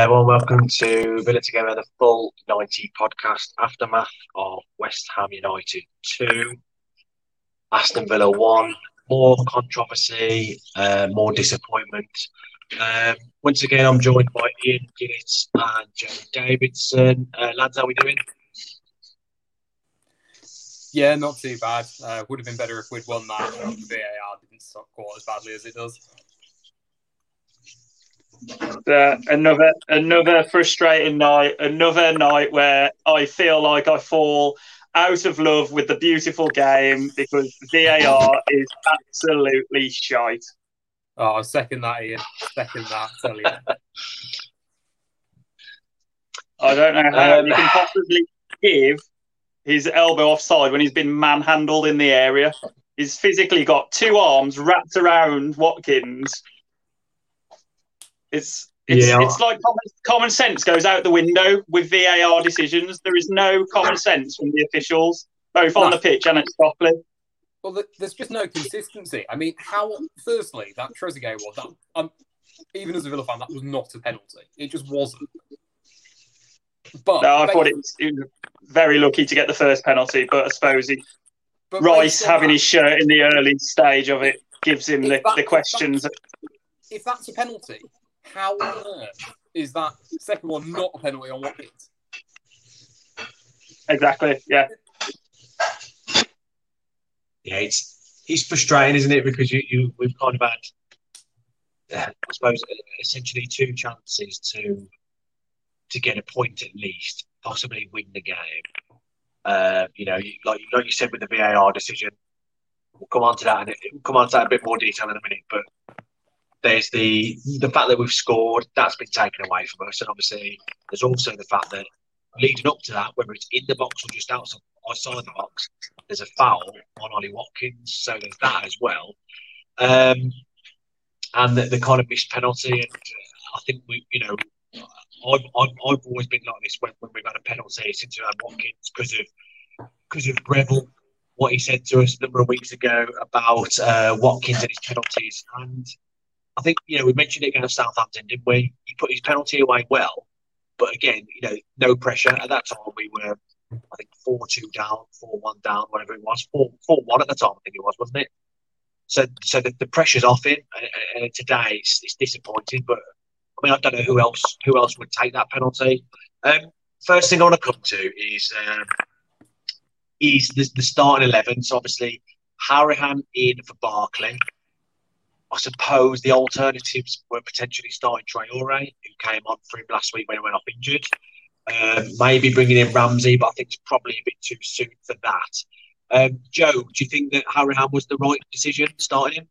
everyone, welcome to Villa Together, the full 90 podcast aftermath of West Ham United 2, Aston Villa 1. More controversy, uh, more disappointment. Um, once again, I'm joined by Ian Ginnett and Joe Davidson. Uh, lads, how are we doing? Yeah, not too bad. Uh, would have been better if we'd won that. VAR didn't stop quite as badly as it does. Uh, another another frustrating night. Another night where I feel like I fall out of love with the beautiful game because VAR is absolutely shite. Oh, second that, Ian. Second that. Tell you. I don't know how um, you can possibly give his elbow offside when he's been manhandled in the area. He's physically got two arms wrapped around Watkins. It's it's, yeah. it's like common, common sense goes out the window with VAR decisions. There is no common sense from the officials, both on the pitch and at Scotland. Well, there's just no consistency. I mean, how? Firstly, that Trezeguet was that. Um, even as a Villa fan, that was not a penalty. It just wasn't. But no, I thought it was, it was, very lucky to get the first penalty, but I suppose he, Rice having that, his shirt in the early stage of it gives him the, that, the questions. If, if that's a penalty, how on earth is that second one not a penalty on Watkins? Exactly. Yeah. Yeah, it's it's frustrating, isn't it? Because you, you we've kind of had, uh, I suppose, essentially two chances to to get a point at least, possibly win the game. Uh, you know, like like you said with the VAR decision, we'll come on to that and we'll come on to that in a bit more detail in a minute. But there's the the fact that we've scored that's been taken away from us, and obviously there's also the fact that leading up to that, whether it's in the box or just outside outside the box, there's a foul on Ollie Watkins, so there's that as well. Um, and the, the, kind of missed penalty, and uh, I think we, you know, I've, I've, I've always been like this when, when we've had a penalty since we had Watkins because of because of Greville, what he said to us a number of weeks ago about uh, Watkins and his penalties, and I think you know we mentioned it against Southampton, didn't we? He put his penalty away well, but again, you know, no pressure. At that time, we were, I think, four two down, four one down, whatever it was, four four one at the time. I think it was, wasn't it? So, so the, the pressure's off him, and, and today it's, it's, disappointing. But I mean, I don't know who else who else would take that penalty. Um, first thing I want to come to is um, is the, the starting eleven. So obviously, Hourihane in for Barkley. I suppose the alternatives were potentially starting Traore, who came on for him last week when he went off injured. Um, maybe bringing in Ramsey, but I think it's probably a bit too soon for that. Um, Joe, do you think that Hourihane was the right decision starting him?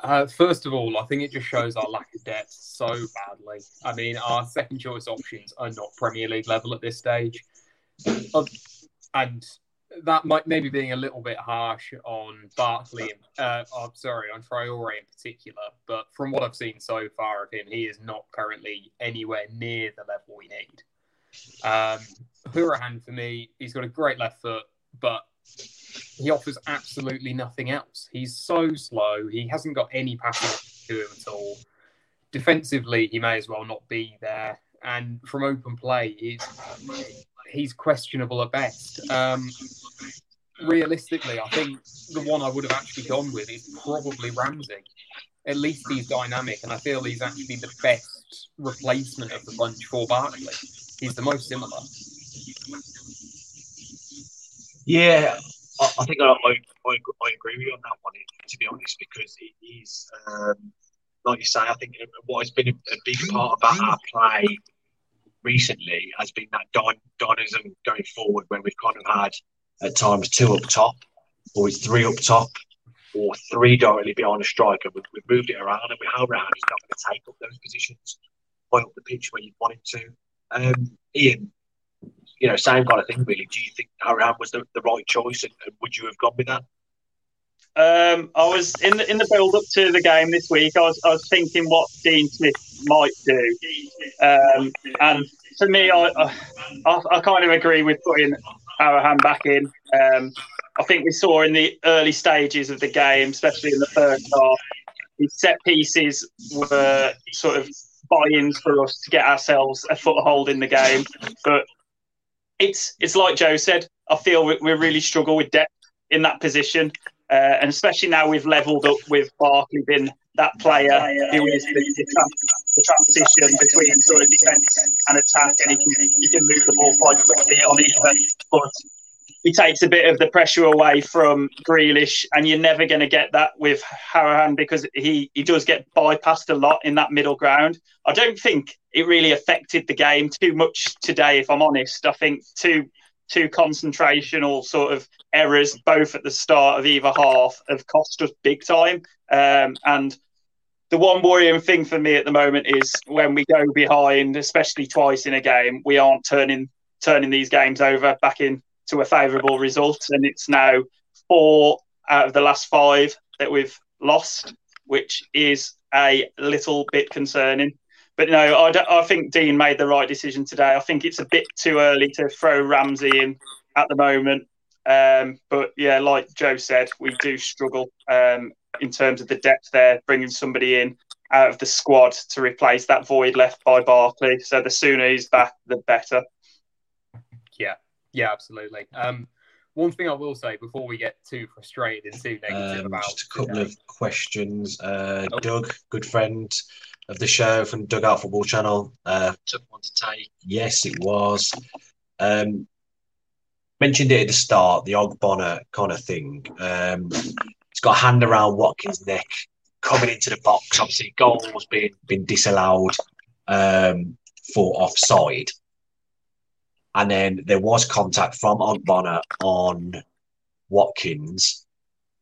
Uh, first of all, I think it just shows our lack of depth so badly. I mean, our second choice options are not Premier League level at this stage. and that might maybe being a little bit harsh on Barkley. Uh, I'm sorry, on Traore in particular. But from what I've seen so far of him, he is not currently anywhere near the level we need. Um, Hourihane for me, he's got a great left foot, but he offers absolutely nothing else. He's so slow. He hasn't got any passing to him at all. Defensively, he may as well not be there. And from open play, he's he's questionable at best. Um, realistically, I think the one I would have actually gone with is probably Ramsey. At least he's dynamic, and I feel he's actually the best replacement of the bunch for Barkley. He's the most similar. Yeah, I, I think I, I, I, agree with you on that one, to be honest, because is, um, like you say, I think what has been a, a big part about our play recently has been that dynamism going forward where we've kind of had at times two up top, or three up top, or three directly behind a striker. We've, we've moved it around, and we Hourihane he's not going to take up those positions, point up the pitch where you want him to. Um, Ian, you know, same kind of thing, really. Do you think Hourihane was the, the right choice, and, and would you have gone with that? Um, I was in the in the build up to the game this week. I was I was thinking what Dean Smith might do, um, and for me, I, I, I kind of agree with putting Hourihane back in. Um, I think we saw in the early stages of the game, especially in the first half, his set pieces were sort of buy-ins for us to get ourselves a foothold in the game. But it's it's like Joe said. I feel we, we really struggle with depth in that position, uh, and especially now we've levelled up with Barkley being that player who is the, the, transition between sort of defence and attack, and he can he can move the ball quite quickly on either. But he takes a bit of the pressure away from Grealish, and you're never going to get that with Hourihane because he, he does get bypassed a lot in that middle ground. I don't think it really affected the game too much today, if I'm honest. I think two two concentrational sort of errors, both at the start of either half, have cost us big time. Um, and the one worrying thing for me at the moment is when we go behind, especially twice in a game, we aren't turning turning these games over back into a favourable result, and it's now four out of the last five that we've lost, which is a little bit concerning. But no, I, I think Dean made the right decision today. I think it's a bit too early to throw Ramsey in at the moment. Um, but yeah, like Joe said, we do struggle um, in terms of the depth there, bringing somebody in out of the squad to replace that void left by Barkley. So the sooner he's back, the better. Yeah, yeah, absolutely. Um, one thing I will say before we get too frustrated and too negative um, about just a couple today. of questions. Uh, oh. Doug, good friend of the show from Dugout Football Channel, uh, took one to take. Yes, it was. Um, mentioned it at the start, the Ogbonna kind of thing. Um, he's got a hand around Watkins' neck, coming into the box. Obviously, goals being been disallowed um, for offside. And then there was contact from Ogbonna on Watkins.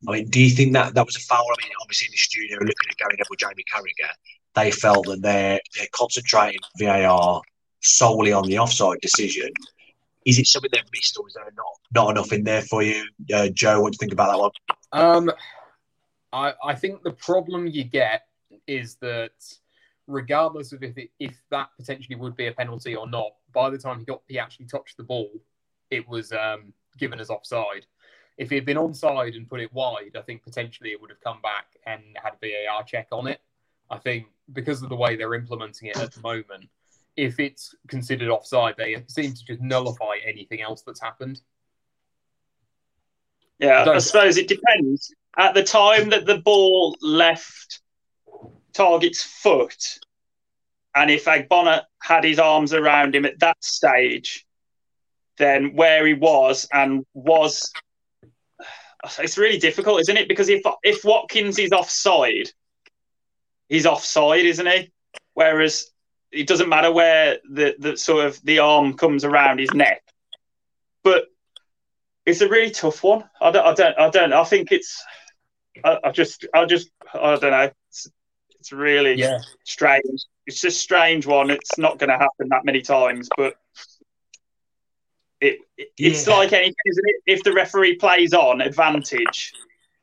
I mean, do you think that that was a foul? I mean, obviously in the studio, looking at Gary Neville, Jamie Carragher, they felt that they're they're concentrating VAR solely on the offside decision. Is it something they've missed, or is there not not enough in there for you, uh, Joe? What do you think about that one? Um, I I think the problem you get is that regardless of if it, if that potentially would be a penalty or not, by the time he got he actually touched the ball, it was um, given as offside. If he had been onside and put it wide, I think potentially it would have come back and had a VAR check on it. I think because of the way they're implementing it at the moment, if it's considered offside, they seem to just nullify anything else that's happened. Yeah, I, I suppose it depends. At the time that the ball left Targett's foot, and if Ogbonna had his arms around him at that stage, then where he was and was, it's really difficult, isn't it? Because if if Watkins is offside, he's offside, isn't he? Whereas it doesn't matter where the, the sort of the arm comes around his neck. But it's a really tough one. I don't, I don't, I don't. I think it's. I, I just, I just, I don't know. It's, it's really yeah. strange. It's a strange one. It's not going to happen that many times, but it, it it's yeah. like anything, isn't it? If the referee plays on advantage,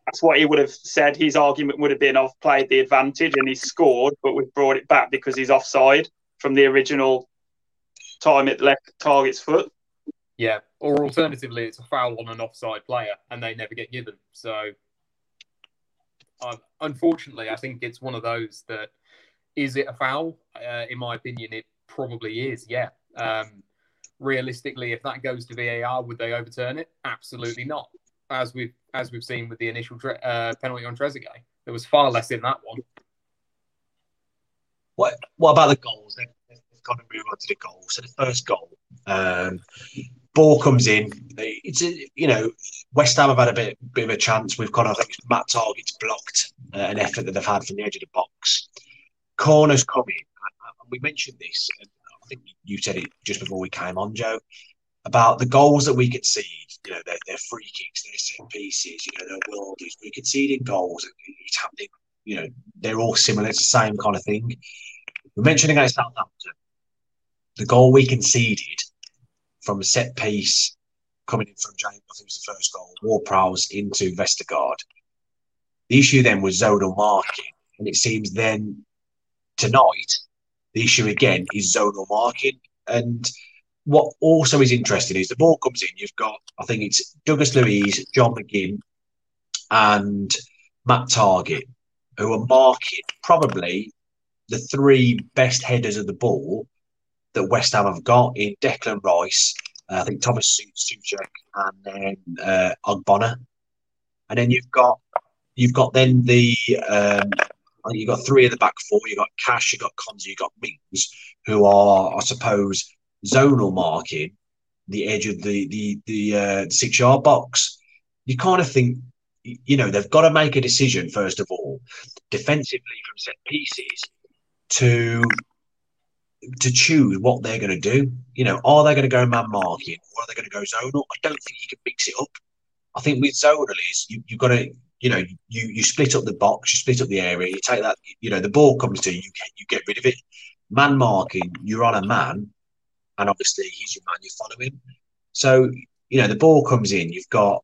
that's what he would have said. His argument would have been, "I've played the advantage and he's scored, but we've brought it back because he's offside from the original time it left Targett's foot." Yeah, or alternatively, it's a foul on an offside player and they never get given. So um, unfortunately, I think it's one of those that is it a foul? Uh, in my opinion, it probably is. Yeah. Um, realistically, if that goes to VAR, would they overturn it? Absolutely not. As we've as we've seen with the initial uh, penalty on Trezeguet, there was far less in that one. What What about the goals? They've, got to move on to the goals. So the first goal, um, ball comes in. It's a, you know West Ham have had a bit bit of a chance. We've got I think Matt Targett's blocked uh, an effort that they've had from the edge of the box. Corners coming. We mentioned this. I think you said it just before we came on, Joe, about the goals that we concede. You know, they're, they're free kicks, they're set pieces. You know, they're worldies. We conceded goals. It's happening. You know, they're all similar. It's the same kind of thing. We mentioned against Southampton, the goal we conceded from a set piece coming in from James, I think it was the first goal, Ward-Prowse into Vestergaard. The issue then was zonal marking, and it seems then tonight the issue again is zonal marking. And what also is interesting is the ball comes in. You've got, I think it's Douglas Luiz, John McGinn, and Matt Targett, who are marking probably the three best headers of the ball that West Ham have got in Declan Rice, uh, I think Thomas Soucek, and then uh, Ogbonna. And then you've got you've got then the um, you've got three of the back four. You've got Cash, you've got Konsa, you've got Mings, who are, I suppose, zonal marking the edge of the the the, uh, six yard box. You kind of think, you know, they've got to make a decision first of all, defensively from set pieces, to to choose what they're going to do. You know, are they going to go man marking or are they going to go zonal? I don't think you can mix it up. I think with zonal is you, you've got to, you know, you you split up the box, you split up the area, you take that, you know, the ball comes to you, you get, you get rid of it. Man marking, you're on a man, and obviously he's your man, you follow him. So you know, the ball comes in, you've got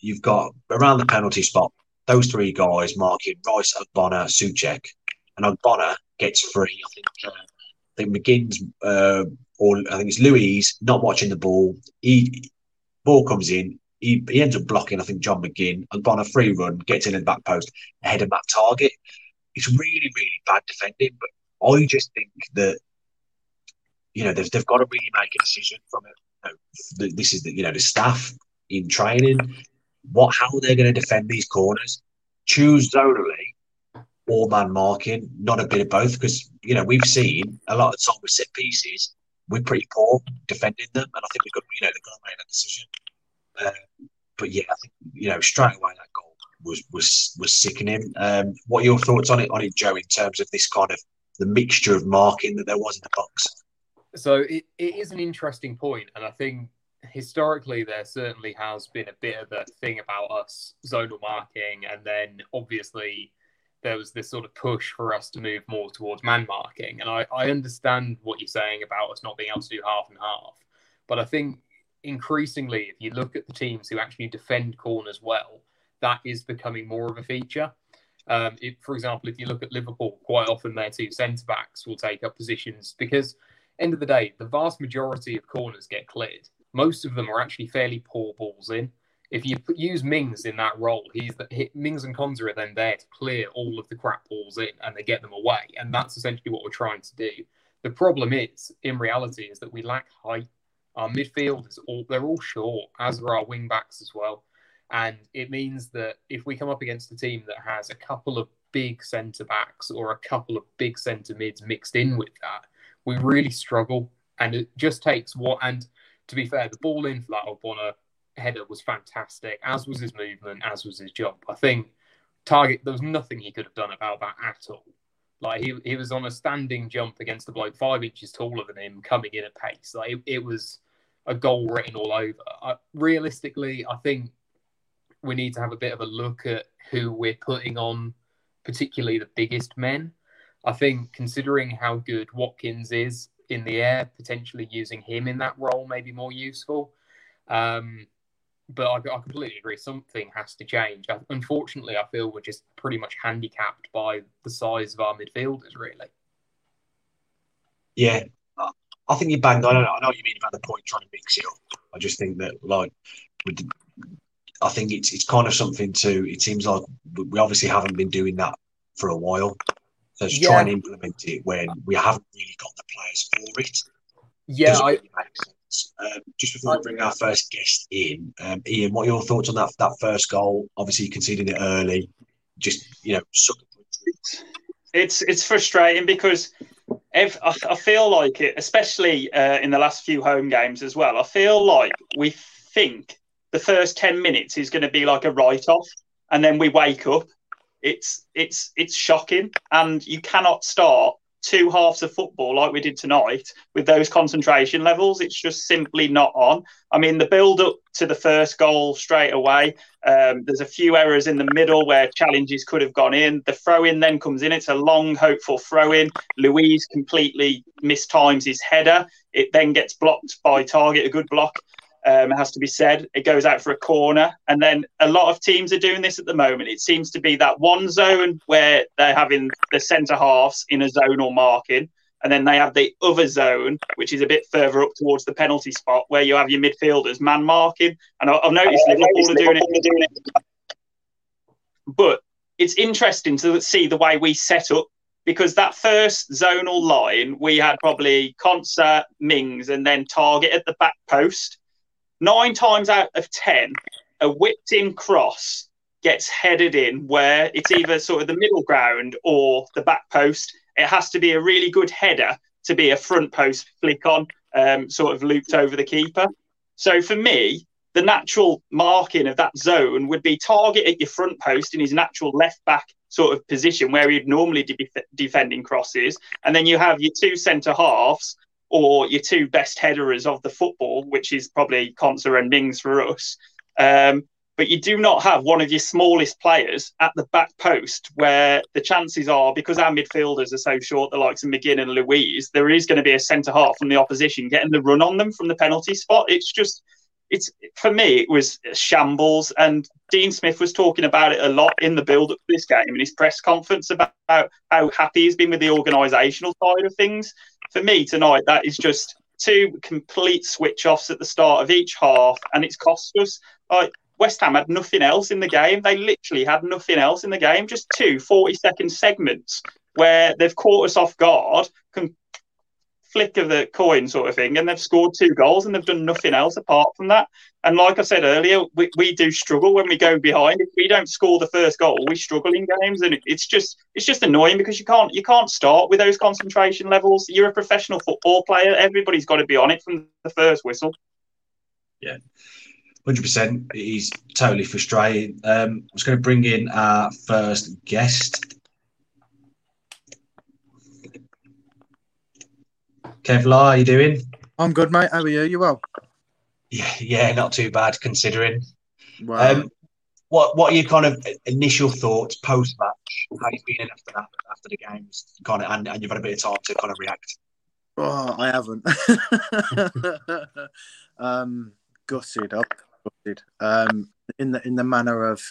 you've got around the penalty spot those three guys marking Rice, Ogbonna, Soucek, and Ogbonna gets free. I think uh, I think McGinn's uh, or I think it's Luiz not watching the ball. He ball comes in. He, he ends up blocking. I think John McGinn and on a free run gets in the back post ahead of that Targett. It's really really bad defending, but I just think that you know they've, they've got to really make a decision from it. This is the you know the staff in training. What how they're going to defend these corners? Choose zonally all man marking, not a bit of both, because you know we've seen a lot of time with set pieces, we're pretty poor defending them, and I think we've got you know they've got to make that decision. Uh, but yeah, I think you know straight away that goal was was was sickening. Um, what are your thoughts on it on it, Joe, in terms of this kind of the mixture of marking that there was in the box? So it, it is an interesting point, and I think historically there certainly has been a bit of a thing about us zonal marking, and then obviously there was this sort of push for us to move more towards man marking. And I, I understand what you're saying about us not being able to do half and half. But I think increasingly, if you look at the teams who actually defend corners well, that is becoming more of a feature. Um, for example, if you look at Liverpool, quite often their two centre backs will take up positions because, end of the day, the vast majority of corners get cleared. Most of them are actually fairly poor balls in if you use Mings in that role, he's the, Mings and Konsa are then there to clear all of the crap balls in and they get them away. And that's essentially what we're trying to do. The problem is, in reality, is that we lack height. Our midfield is all they're all short, as are our wing backs as well. And it means that if we come up against a team that has a couple of big centre backs or a couple of big centre mids mixed in with that, we really struggle. And it just takes what and to be fair, the ball in for that Ogbonna header was fantastic, as was his movement, as was his jump. I think Targett there was nothing he could have done about that at all. Like he, he was on a standing jump against a bloke five inches taller than him, coming in at pace. Like it, it was a goal written all over. I, realistically, I think we need to have a bit of a look at who we're putting on, particularly the biggest men. I think considering how good Watkins is in the air, potentially using him in that role may be more useful. Um, but I, I, completely agree. Something has to change. Unfortunately, I feel we're just pretty much handicapped by the size of our midfielders, really. Yeah, I think you banged on. I know, I what you mean about the point trying to mix it up. I just think that, like, I think it's it's kind of something to. It seems like we obviously haven't been doing that for a while. So yeah. try and implement it when we haven't really got the players for it. Yeah, I, um, just before we bring our first guest in, um, Ian, what are your thoughts on that that first goal? Obviously, conceding it early, just you know, it's it's frustrating because if, I, I feel like it, especially uh, in the last few home games as well. I feel like we think the first ten minutes is going to be like a write off, and then we wake up. It's it's it's shocking, and you cannot start two halves of football like we did tonight with those concentration levels. It's just simply not on. I mean, the build up to the first goal straight away, um, there's a few errors in the middle where challenges could have gone in. The throw in then comes in. It's a long, hopeful throw in. Luiz completely mistimes his header. It then gets blocked by Targett, a good block um, has to be said. It goes out for a corner. And then a lot of teams are doing this at the moment. It seems to be that one zone where they're having the centre halves in a zonal marking. And then they have the other zone, which is a bit further up towards the penalty spot, where you have your midfielders man marking. And I've noticed Liverpool are doing it. But it's interesting to see the way we set up because that first zonal line, we had probably Konsa, Mings, and then Targett at the back post. Nine times out of 10, a whipped in cross gets headed in where it's either sort of the middle ground or the back post. It has to be a really good header to be a front post flick on, um, sort of looped over the keeper. So for me, the natural marking of that zone would be Targett at your front post in his natural left back sort of position where he'd normally be defending crosses. And then you have your two centre halves or your two best headers of the football, which is probably Konsa and Mings for us. Um, but you do not have one of your smallest players at the back post where the chances are, because our midfielders are so short, the likes of McGinn and Luiz, there is going to be a centre half from the opposition getting the run on them from the penalty spot. It's just it's for me it was shambles. And dean smith was talking about it a lot in the build up to this game in his press conference about how, happy he's been with the organisational side of things. For me tonight that is just two complete switch offs at the start of each half and it's cost us like west ham had nothing else in the game. They literally had nothing else in the game. Just two 40 second segments where they've caught us off guard flick of the coin sort of thing, and they've scored two goals and they've done nothing else apart from that. And like I said earlier, we, we do struggle when we go behind. If we don't score the first goal, we struggle in games, and it's just it's just annoying because you can't you can't start with those concentration levels. You're a professional football player; everybody's got to be on it from the first whistle. Yeah. Hundred percent. He's totally frustrating. Um, I was going to bring in our first guest. Kevlar, how are you doing? I'm good, mate. How are you? You well? Yeah, yeah, not too bad considering. Wow. Um, what what are your kind of initial thoughts post match? How you feeling after that after the games? Kind of, and, and you've had a bit of time to kind of react. Oh, I haven't. um, gutted. I'm gutted. Um, in the in the manner of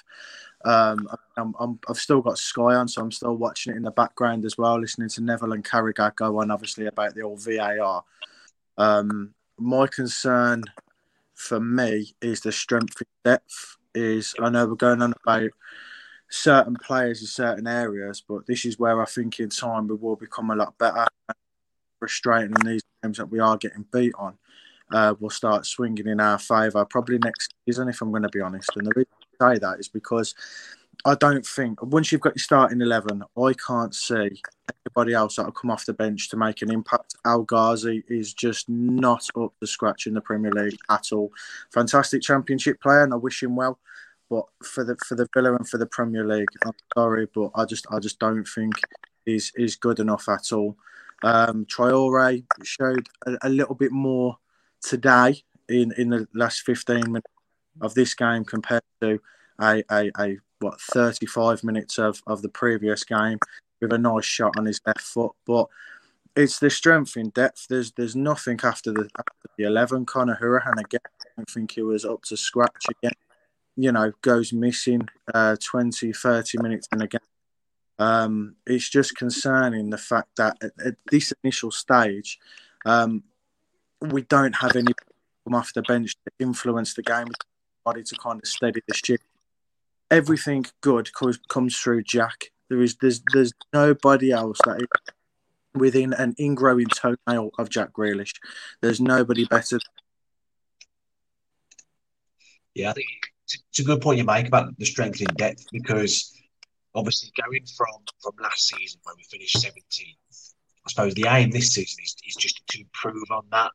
um, I'm, I've still got Sky on, so I'm still watching it in the background as well, listening to Neville and Carragher go on, obviously, about the old VAR. Um, my concern for me is the strength and depth. Is I know we're going on about certain players in certain areas, but this is where I think in time we will become a lot better. Frustrating in these games that we are getting beat on, uh, will start swinging in our favour probably next season, if I'm going to be honest. And the reason say that is because I don't think once you've got your starting eleven, I can't see anybody else that'll come off the bench to make an impact. El Ghazi is just not up to scratch in the Premier League at all. Fantastic Championship player, and I wish him well. But for the for the Villa and for the Premier League, I'm sorry, but I just I just don't think he's is good enough at all. Um, Traore showed a, a little bit more today in in the last 15 minutes of this game compared to a, a, a what 35 minutes of, of the previous game with a nice shot on his left foot. But it's the strength in depth. There's there's nothing after the after the 11. Conor Hourihane again. I don't think he was up to scratch again. You know, goes missing uh, 20, 30 minutes in a game. Um, it's just concerning the fact that at, at this initial stage, um, we don't have any come off the bench to influence the game body to kind of steady the ship. Everything good comes comes through Jack. There is there's there's nobody else that is within an ingrowing toenail of Jack Grealish. There's nobody better. Yeah, I think it's a good point you make about the strength in depth because obviously going from from last season when we finished 17th, I suppose the aim this season is, is just to improve on that.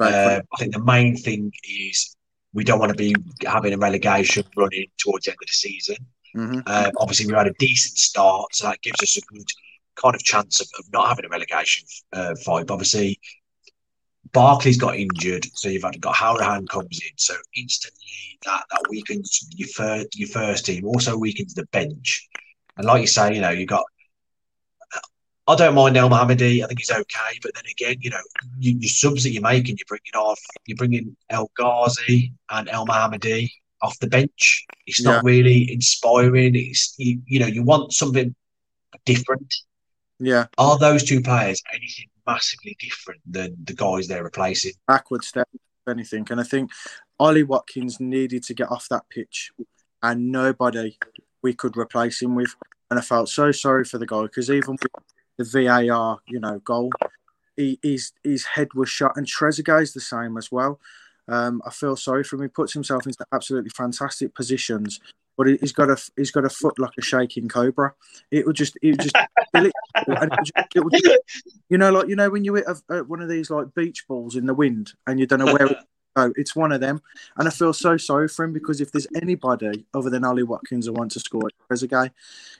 Uh, I think the main thing is we don't want to be having a relegation running towards the end of the season. Mm-hmm. Um, obviously, we had a decent start, so that gives us a good kind of chance of, of not having a relegation uh, fight. Obviously, Barkley's got injured, so you've had, got Hourihane comes in, so instantly that that weakens your first your first team, also weakens the bench. And like you say, you know, you got I don't mind Elmohamady. I think he's okay. But then again, you know, you, your subs that you're making, you're bringing off, you're bringing El Ghazi and Elmohamady off the bench. It's not yeah. really inspiring. It's you, you know, you want something different. Yeah. Are those two players anything massively different than the guys they're replacing? Backward step, if anything. And I think Ollie Watkins needed to get off that pitch, and nobody we could replace him with. And I felt so sorry for the guy because even with the VAR, you know, goal. He, his his head was shot, and Trezeguet is the same as well. Um, I feel sorry for him. He puts himself into absolutely fantastic positions, but he's got a he's got a foot like a shaking cobra. It would just it would just, it, it would just, you know like you know when you hit a, one of these like beach balls in the wind and you don't know where. It's one of them, and I feel so sorry for him because if there's anybody other than Ollie Watkins who wants to score, there's a guy,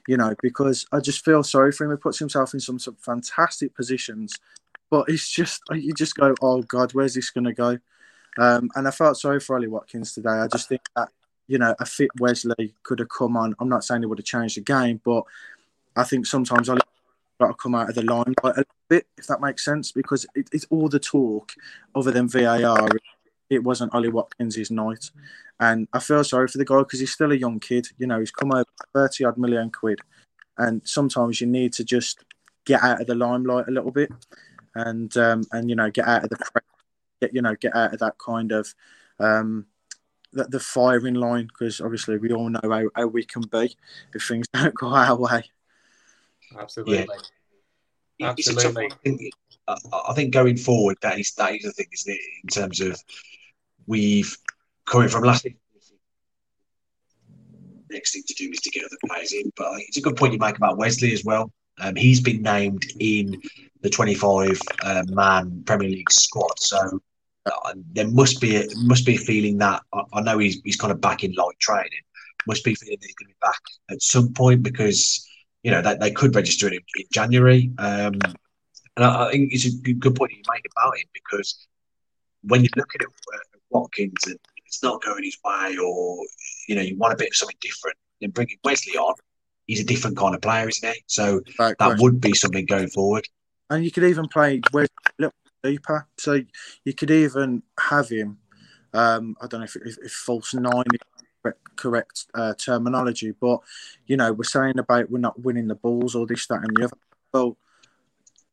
you know, because I just feel sorry for him. He puts himself in some, some fantastic positions, but it's just you just go, oh God, where's this going to go? Um, and I felt sorry for Ollie Watkins today. I just think that you know a fit Wesley could have come on. I'm not saying it would have changed the game, but I think sometimes Ollie got to come out of the line a bit, if that makes sense, because it, it's all the talk other than VAR. It wasn't Ollie Watkins' night, and I feel sorry for the guy because he's still a young kid. You know, he's come over thirty odd million quid, and sometimes you need to just get out of the limelight a little bit, and um, and you know get out of the press get you know get out of that kind of um, the, the firing line because obviously we all know how, how we can be if things don't go our way. Absolutely. Yeah. Absolutely. I think going forward, that is that is the thing, isn't it? In terms of we've coming from last week. next thing to do is to get other players in. But it's a good point you make about Wesley as well. Um, he's been named in the 25 uh, man Premier League squad, so uh, there must be a, must be a feeling that I, I, know he's he's kind of back in light training. Must be feeling that he's going to be back at some point because you know that they could register him in January. Um, and I, I, think it's a good, point you make about him because when you're looking at uh, Watkins and it's not going his way, or you know you want a bit of something different, then bringing Wesley on, he's a different kind of player, isn't he? So that would be something going forward. And you could even play Wesley deeper. So you could even have him. Um, I don't know if, if, if false nine is correct uh, terminology, but you know we're saying about we're not winning the balls or this, that, and the other. Well,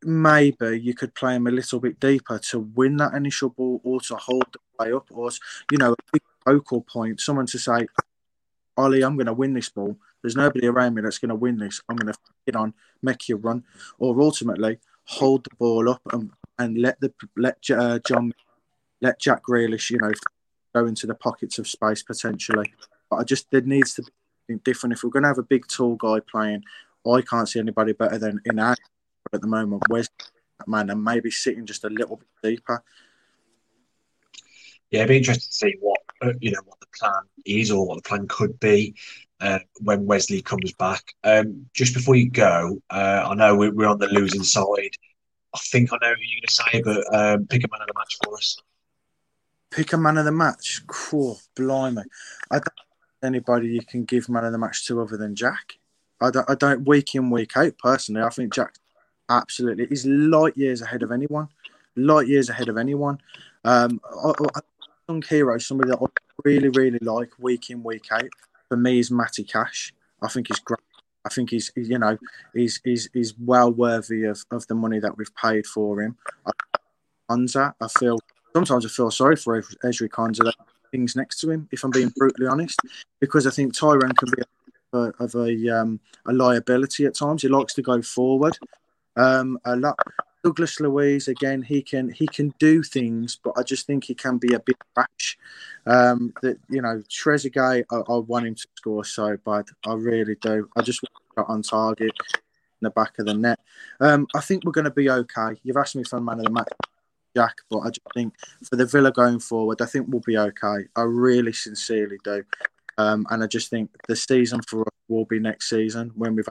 maybe you could play him a little bit deeper to win that initial ball or to hold the play up, or you know a big focal point, someone to say, "Ollie, I'm going to win this ball." There's nobody around me that's going to win this. I'm going to get on, make you run, or ultimately hold the ball up and and let the let uh, John let Jack Grealish, you know, go into the pockets of space potentially. But I just there needs to be different. If we're going to have a big tall guy playing, I can't see anybody better than in our at the moment. Where's that man? And maybe sitting just a little bit deeper. Yeah, it'd be interesting to see what uh, you know what the plan is or what the plan could be uh, when Wesley comes back. Um, just before you go, uh, I know we're on the losing side I think I know who you're going to say, but um, pick a man of the match for us. Pick a man of the match. Cool, blimey. I don't anybody you can give man of the match to other than Jack. I don't, I don't week in, week out, personally. I think Jack absolutely he's light years ahead of anyone. Light years ahead of anyone. Um, I, I, young hero, somebody that I really, really like week in, week out, for me is Matty Cash. I think he's great. I think he's, you know, he's, he's, he's well worthy of, of the money that we've paid for him. Konsa, I feel sometimes I feel sorry for Ezri Konsa that things next to him, if I'm being brutally honest, because I think Tyrone can be a, of a, um, a liability at times. He likes to go forward. Um, a lot. Douglas Luiz again, he can he can do things, but I just think he can be a bit rash. Um, that you know, Trezeguet, I, I, want him to score so bad. I really do. I just want on target in the back of the net. Um, I think we're going to be okay. You've asked me for a man of the match, Jack, but I just think for the Villa going forward, I think we'll be okay. I really sincerely do. Um, and I just think the season for us will be next season when we've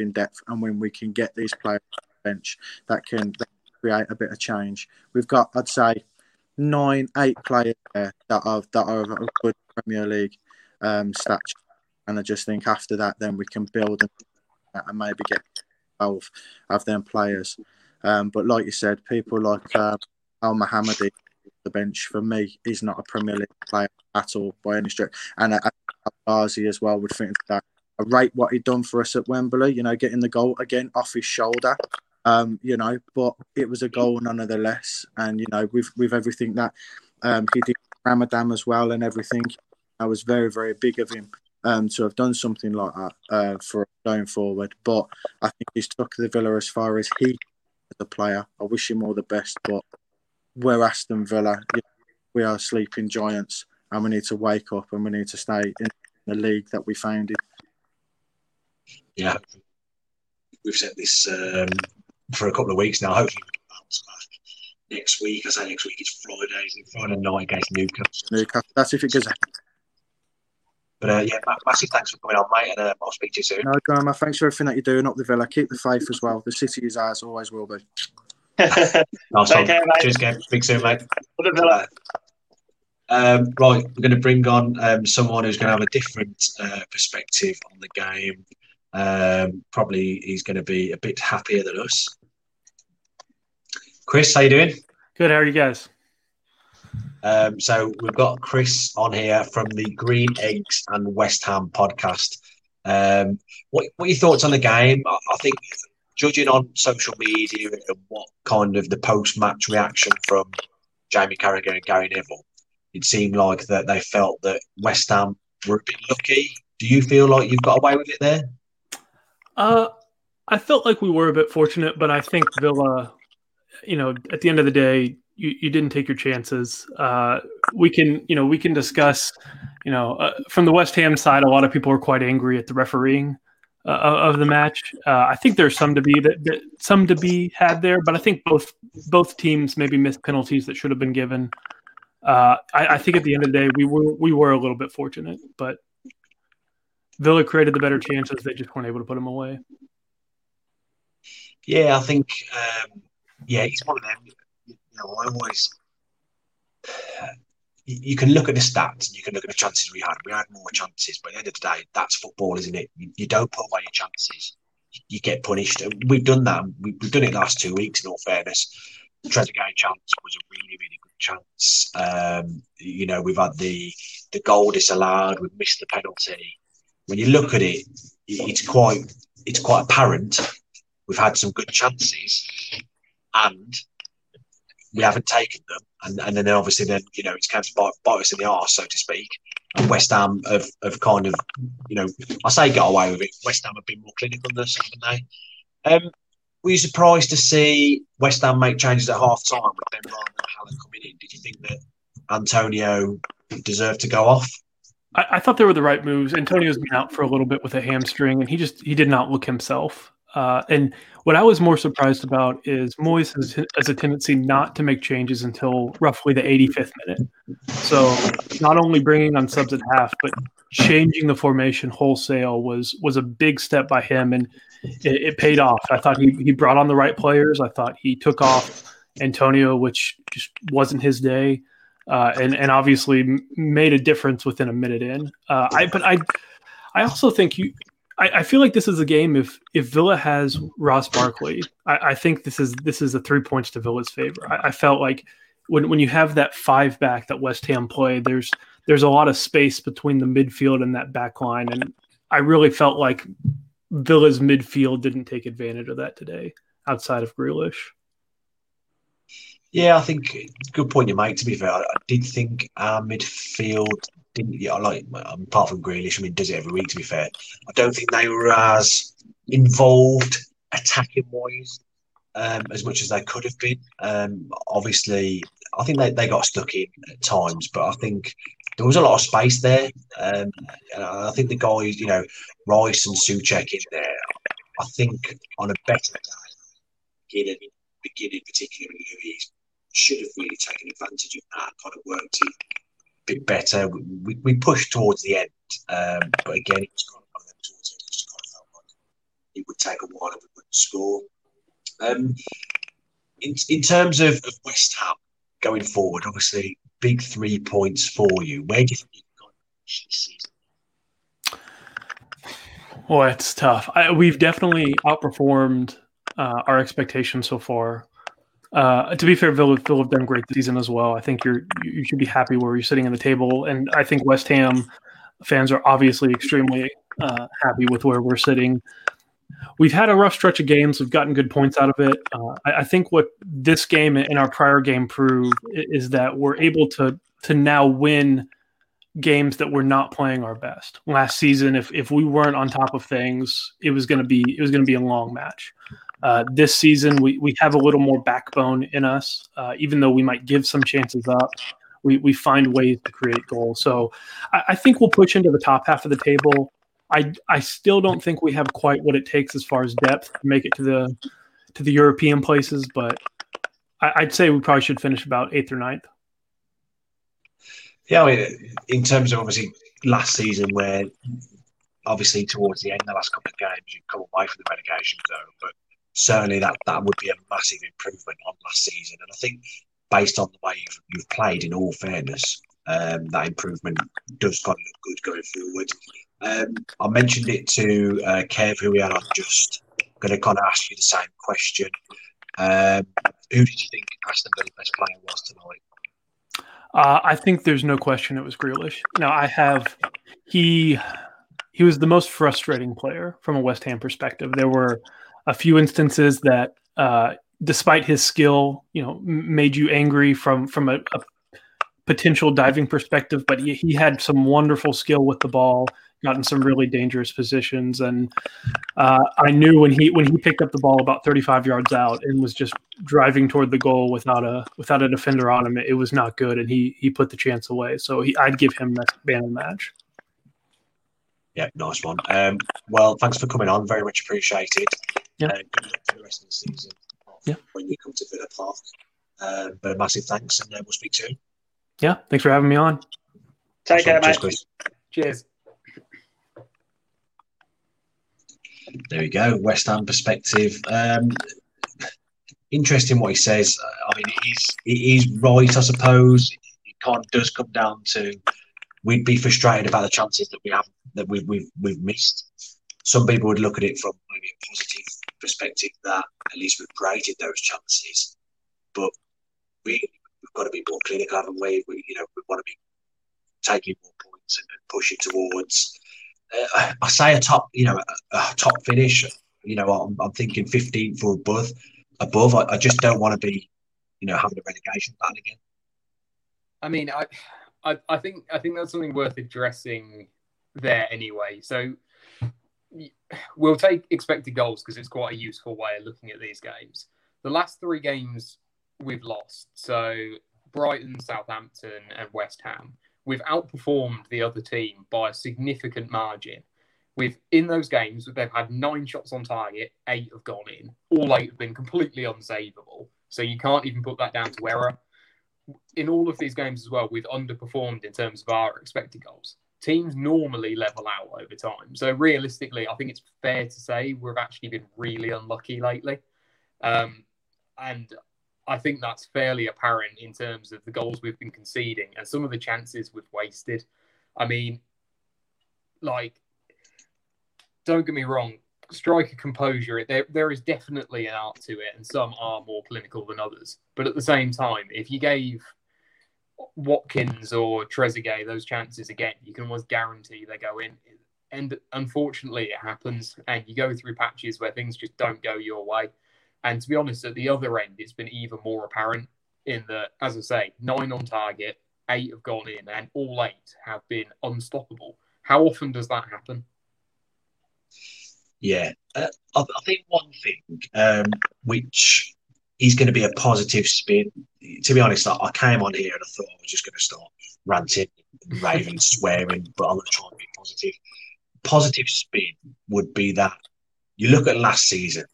in depth and when we can get these players bench that can, that can create a bit of change. We've got, I'd say, nine, eight players there that are that are of a good Premier League um, stature, and I just think after that, then we can build and, maybe get twelve of them players. Um, but like you said, people like uh, Elmohamady, the bench for me, is not a Premier League player at all by any stretch, and uh, Ghazi as well would think that. I rate what he'd done for us at Wembley, you know, getting the goal again off his shoulder um, you know, but it was a goal nonetheless. And you know, with with everything that um, he did Ramadan as well and everything, I was very very big of him. um, to have done something like that uh, for going forward. But I think he's took the Villa as far as he as a player. I wish him all the best, but we're Aston Villa. We are sleeping giants, and we need to wake up and we need to stay in the league that we founded. Yeah, we've said this um, for a couple of weeks now. Hopefully, we'll bounce back next week. I say next week. It's Friday. It's Friday night against Newcastle. Newcastle. That's if it goes ahead. But uh, yeah, massive thanks for coming on, mate, and uh, I'll speak to you soon. No drama. Thanks for everything that you're doing up the Villa. Keep the faith as well. The city is ours, always will be. nice one. Care, Cheers, Kev. Speak soon, mate. the Villa. Um, right, we're going to bring on um, someone who's going to have a different uh, perspective on the game. Um, probably he's going to be a bit happier than us. Chris, how you doing? Good. How are you guys? Um, so we've got Chris on here from the Green Eggs and West Ham podcast. Um, what, what are your thoughts on the game? I, I think judging on social media and what kind of the post-match reaction from Jamie Carragher and Gary Neville, it seemed like that they felt that West Ham were a bit lucky. Do you feel like you've got away with it there? Uh, I felt like we were a bit fortunate, but I think Villa, you know, at the end of the day, you, you didn't take your chances. Uh, we can, you know, we can discuss, you know, uh, from the West Ham side, a lot of people are quite angry at the refereeing uh, of the match. Uh, I think there's some to be that, that, some to be had there, but I think both both teams maybe missed penalties that should have been given. Uh, I, I think at the end of the day, we were we were a little bit fortunate, but Villa created the better chances. They just weren't able to put them away. Yeah, I think um, yeah, it's one of them know, I always you can look at the stats and you can look at the chances we had. We had more chances, but at the end of the day, that's football, isn't it? You, you don't put away your chances, you get punished. And we've done that. We, have done it last two weeks. In all fairness, Trezeguet chance was a really, really good chance. Um, you know, we've had the the goal disallowed. We've missed the penalty. When you look at it, it's quite it's quite apparent. We've had some good chances, and we haven't taken them, and, and then obviously then you know it's kind of bite, bite us in the arse, so to speak. And West Ham have, have kind of, you know, I say got away with it. West Ham have been more clinical than us, haven't they? Um, were you surprised to see West Ham make changes at half time with Benrahma and coming in? Did you think that Antonio deserved to go off? I, I, thought they were the right moves. Antonio's been out for a little bit with a hamstring, and he just he did not look himself. Uh, and what I was more surprised about is Moyes has, has, a tendency not to make changes until roughly the 85th minute. So not only bringing on subs at half, but changing the formation wholesale was was a big step by him, and it, it paid off. I thought he, he brought on the right players. I thought he took off Antonio, which just wasn't his day, uh, and and obviously made a difference within a minute in. Uh, I but I I also think you I, feel like this is a game. If if Villa has Ross Barkley, I, I think this is this is a three points to Villa's favor. I, I, felt like when when you have that five back that West Ham played, there's there's a lot of space between the midfield and that back line, and I really felt like Villa's midfield didn't take advantage of that today, outside of Grealish. Yeah, I think good point you make. To be fair, I did think our midfield didn't yeah, like apart from Grealish, I mean, does it every week. To be fair, I don't think they were as involved attacking wise um, as much as they could have been. Um, obviously, I think they, they got stuck in at times, but I think there was a lot of space there. Um, I think the guys, you know, Rice and Soucek in there. I think on a better day, beginning, beginning particularly Luiz should have really taken advantage of that kind of work a bit better. We, we pushed towards the end, um, but again, it was kind of towards the end. It just kind of felt like it would take a while and we wouldn't score. Um, in, in terms of, of West Ham going forward, obviously, big three points for you. Where do you think you've gone this season? Well, it's tough. I, we've definitely outperformed uh, our expectations so far. Uh, to be fair, Villa, Villa have done great this season as well. I think you're you should be happy where you're sitting in the table, and I think West Ham fans are obviously extremely uh, happy with where we're sitting. We've had a rough stretch of games. We've gotten good points out of it. Uh, I, I, think what this game and our prior game prove is that we're able to to now win games that we're not playing our best. Last season, if if we weren't on top of things, it was going to be it was going to be a long match. Uh, this season, we we have a little more backbone in us, uh, even though we might give some chances up. We, we find ways to create goals. So I, I think we'll push into the top half of the table. I, I still don't think we have quite what it takes as far as depth to make it to the to the European places, but I, would say we probably should finish about eighth or ninth. Yeah, I mean, in terms of obviously last season, where obviously towards the end, the last couple of games, you come away from the relegation zone, but certainly that that would be a massive improvement on last season. And I think based on the way you've, you've played, in all fairness, um, that improvement does kind of look good going forward. Um, I mentioned it to uh, Kev, who we are just going to kind of ask you the same question. Um, who did you think Aston Villa's best player was tonight? Uh, I think there's no question it was Grealish. Now I have he he was the most frustrating player from a West Ham perspective. There were a few instances that, uh, despite his skill, you know, made you angry from from a, a potential diving perspective. But he, he had some wonderful skill with the ball got in some really dangerous positions. And uh, I knew when he when he picked up the ball about 35 yards out and was just driving toward the goal without a without a defender on him, it, was not good. And he he put the chance away. So he, I'd give him that the match. Yeah, nice one. Um, well, thanks for coming on. Very much appreciated. Yeah. Uh, good luck for the rest of the season. Yeah. When you come to Villa Park. Uh, but a massive thanks, and uh, we'll speak soon. Yeah, thanks for having me on. Take care, mate. Cheers. there we go. West Ham perspective. Um, interesting what he says. I mean, it is, it is right, I suppose. It kind of does come down to we'd be frustrated about the chances that we have that we've we've, we've missed. Some people would look at it from maybe a positive perspective that at least we've created those chances, but we, we've got to be more clinical, haven't we? we you know, we want to be taking more points and, pushing towards uh, I say a top, you know, a, a top finish. You know, I'm, I'm thinking 15th or above. Above, I, I just don't want to be, you know, having a relegation battle again. I mean, I, I, I think I think that's something worth addressing there anyway. So we'll take expected goals because it's quite a useful way of looking at these games. The last three games we've lost, so Brighton, Southampton, and West Ham we've outperformed the other team by a significant margin. We've in those games they've had nine shots on target, eight have gone in. All eight have been completely unsavable. So you can't even put that down to error. In all of these games as well, we've underperformed in terms of our expected goals. Teams normally level out over time. So realistically, I think it's fair to say we've actually been really unlucky lately. Um, and I think that's fairly apparent in terms of the goals we've been conceding and some of the chances we've wasted. I mean, like, don't get me wrong, striker composure, there, there is definitely an art to it, and some are more clinical than others. But at the same time, if you gave Watkins or Trezeguet those chances again, you can almost guarantee they go in. And unfortunately, it happens, and you go through patches where things just don't go your way. And to be honest, at the other end, it's been even more apparent in that, as I say, nine on target, eight have gone in, and all eight have been unstoppable. How often does that happen? Yeah, uh, I, think one thing um, which is going to be a positive spin. To be honest, I, I, came on here and I thought I was just going to start ranting, raving, swearing, but I'm going to try and be positive. Positive spin would be that you look at last season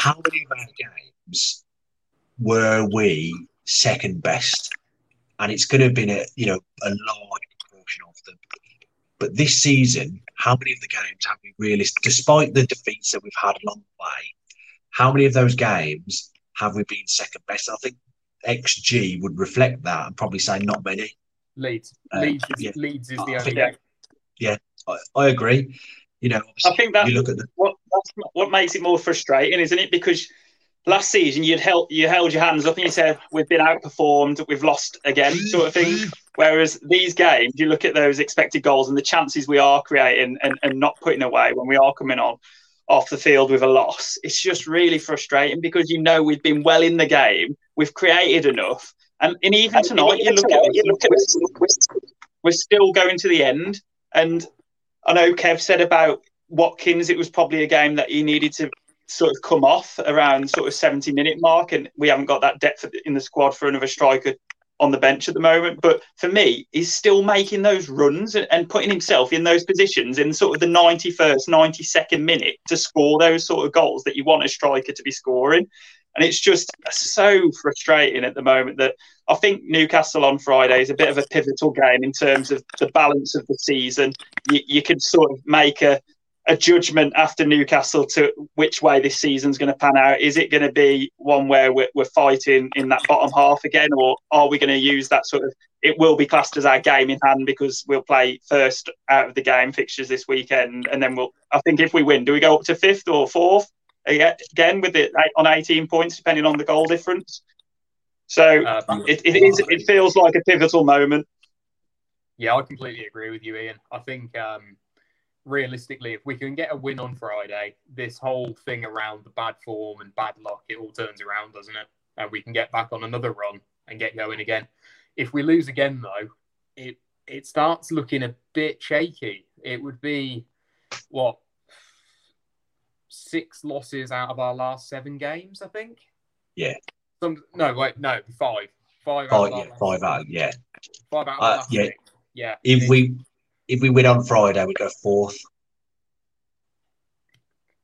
how many of our games were we second best? And it's going to have been a you know a large proportion of them. But this season, how many of the games have we really, despite the defeats that we've had along the way, how many of those games have we been second best? I think XG would reflect that and probably say not many. Leeds, uh, Leeds, is, yeah. Leeds is the only. yeah, yeah I, I, agree. You know, I think that you look at the what that's what makes it more frustrating, isn't it? Because last season you'd held you held your hands up and you said we've been outperformed, we've lost again, sort of thing. Whereas these games, you look at those expected goals and the chances we are creating and, and not putting away when we are coming on off the field with a loss. It's just really frustrating because you know we've been well in the game, we've created enough, and, and even tonight you look at you look at we're still going to the end. And I know Kev said about Watkins, it was probably a game that he needed to sort of come off around sort of 70 minute mark, and we haven't got that depth in the squad for another striker on the bench at the moment. But for me, he's still making those runs and, putting himself in those positions in sort of the 91st, 92nd minute to score those sort of goals that you want a striker to be scoring. And it's just so frustrating at the moment that I think Newcastle on Friday is a bit of a pivotal game in terms of the balance of the season. You, you could sort of make a, a judgment after Newcastle to which way this season's going to pan out. Is it going to be one where we're, we're fighting in that bottom half again, or are we going to use that sort of? It will be classed as our game in hand because we'll play first out of the game fixtures this weekend, and then we'll. I think if we win, do we go up to fifth or fourth again with it on 18 points, depending on the goal difference? So uh, it, it is. It feels like a pivotal moment. Yeah, I completely agree with you, Ian. I think. Um, realistically, if we can get a win on Friday, this whole thing around the bad form and bad luck, it all turns around, doesn't it? And we can get back on another run and get going again. If we lose again, though, it it starts looking a bit shaky. It would be what six losses out of our last seven games, I think. Yeah. Some no, wait, no, five. Five. Five, yeah, five out, yeah. Five out. Uh, yeah. Six. Yeah. If we if we win on Friday, we go fourth.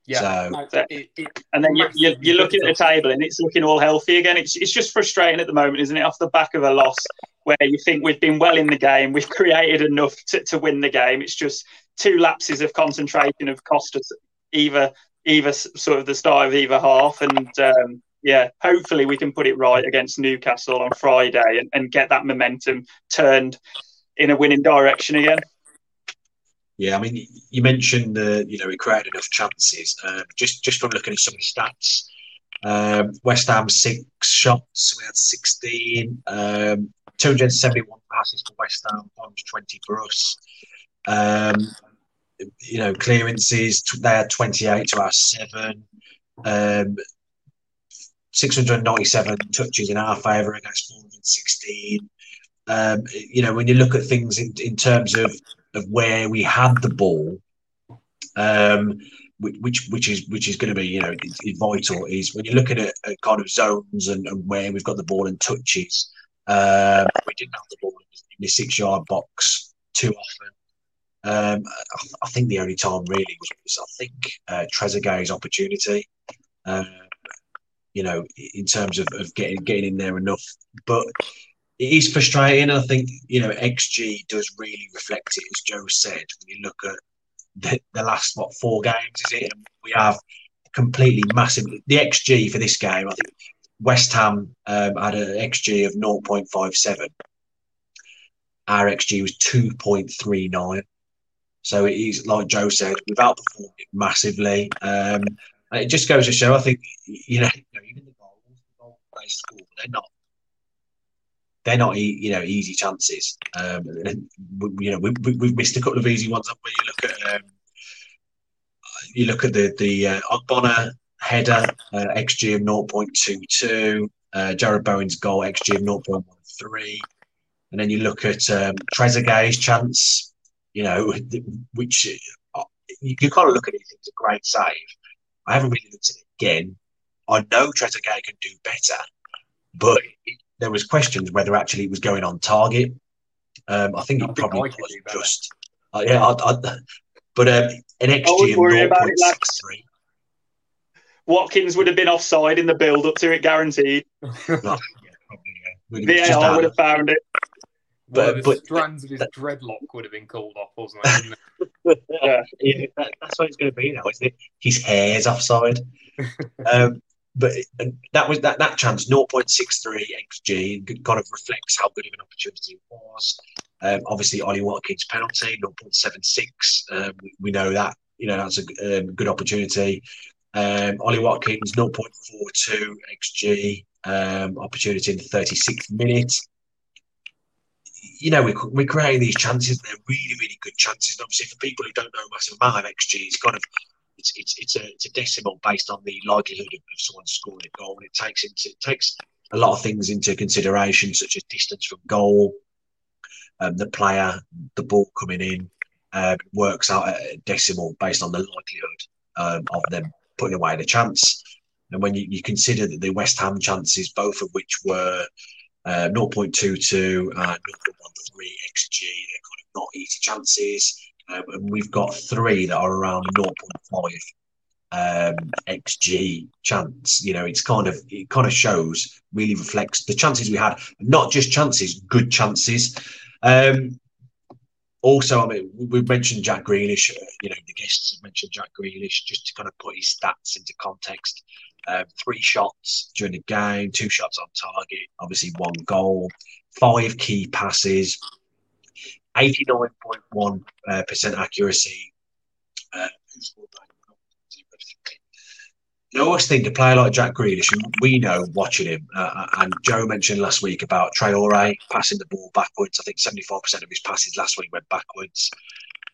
Yeah, so, it, it, and then you, you're, you're looking at the table and it's looking all healthy again. It's it's just frustrating at the moment, isn't it? Off the back of a loss, where you think we've been well in the game, we've created enough to, to win the game. It's just two lapses of concentration have cost us either either sort of the start of either half, and um, yeah, hopefully we can put it right against Newcastle on Friday and, and get that momentum turned in a winning direction again. Yeah, I mean, you mentioned the you know we created enough chances. Um, just just from looking at some of the stats, um, West Ham six shots, we had sixteen, um, two hundred seventy-one passes for West Ham, twenty for us. Um, you know, clearances they had twenty-eight to our seven. Um, 697 touches in our favour against 416. Um, you know, when you look at things in, in terms of of where we had the ball, um, which which is which is going to be you know vital is when you're looking at, at kind of zones and, and, where we've got the ball and touches. Um, we didn't have the ball in the six yard box too often. Um, I, I, think the only time really was, was I think uh, Trezeguet's opportunity. Um, you know, in terms of, of getting getting in there enough, but it is frustrating. I think you know XG does really reflect it, as Joe said. When you look at the, the last what four games, is it? And we have completely massive. The XG for this game, I think West Ham um, had an XG of 0.57. Our XG was 2.39. So it is like Joe said, we've outperformed it massively. Um, and it just goes to show, I think, you know, even the goals, the goals they score, they're not they're not you know easy chances. Um, you know, we, have missed a couple of easy ones where you look at um, you look at the the uh, header uh, xG of 0.22, uh, Jarrod Bowen's goal xG of 0.13, and then you look at um, Trezeguet's chance. You know, which uh, you, you kind of look at it. It's a great save. I haven't really looked at it again. I know Trezeguet can do better, but it, there was questions whether actually it was going on target. Um, I think I it think probably was just uh, yeah. I, I, but um, an XG of 0.63. Watkins would have been offside in the build up to it, guaranteed. yeah, probably, yeah. VAR would have found it. But, but strands of his dreadlock would have been called off, wasn't it? yeah, yeah that, that's what it's going to be now, isn't it? His hair's offside. um, but that was that that chance 0.63 xg kind of reflects how good of an opportunity it was. Um, obviously, Ollie Watkins penalty 0.76. Um, we, we, know that you know that's a um, good opportunity. Um, Ollie Watkins 0.42 xg um, opportunity in the 36th minute. You know, we're, we're creating these chances. They're really, really good chances. And obviously, for people who don't know massive amount of XG, it's kind of it's it's it's a it's a decimal based on the likelihood of, of someone scoring a goal, and it takes into it takes a lot of things into consideration, such as distance from goal, um, the player, the ball coming in, uh, works out a decimal based on the likelihood um, of them putting away the chance. And when you, you, consider that the West Ham chances, both of which were uh, 0.22 and 0.13 xG, they're kind of not easy chances. And we've got three that are around 0.5 um, xG chance. You know, it's kind of it kind of shows, really reflects the chances we had, not just chances, good chances. Um, also, I mean, we've mentioned Jack Grealish. Uh, you know, the guests have mentioned Jack Grealish just to kind of put his stats into context. Um, three shots during the game, two shots on target, obviously one goal, five key passes, 89.1% uh, percent accuracy. Uh, I always think a player like Jack Grealish, we know watching him, uh, uh, and Joe mentioned last week about Traore passing the ball backwards. I think 74% of his passes last week went backwards.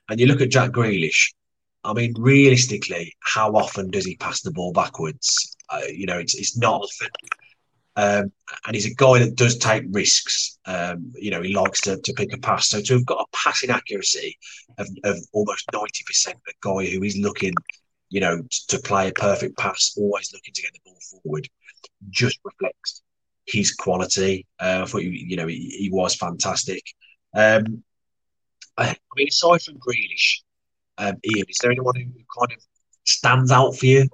And you look at Jack Grealish, I mean, realistically, how often does he pass the ball backwards? Uh, you know, it's, it's not often. Um, and he's a guy that does take risks. Um, you know, he likes to, to pick a pass. So to have got a passing accuracy of, of almost 90%, a guy who is looking you know, to play a perfect pass, always looking to get the ball forward, just reflects his quality. Uh, I thought, you know, he, he was fantastic. Um, I, mean, aside from Grealish, um, Ian, is there anyone who kind of stands out for you?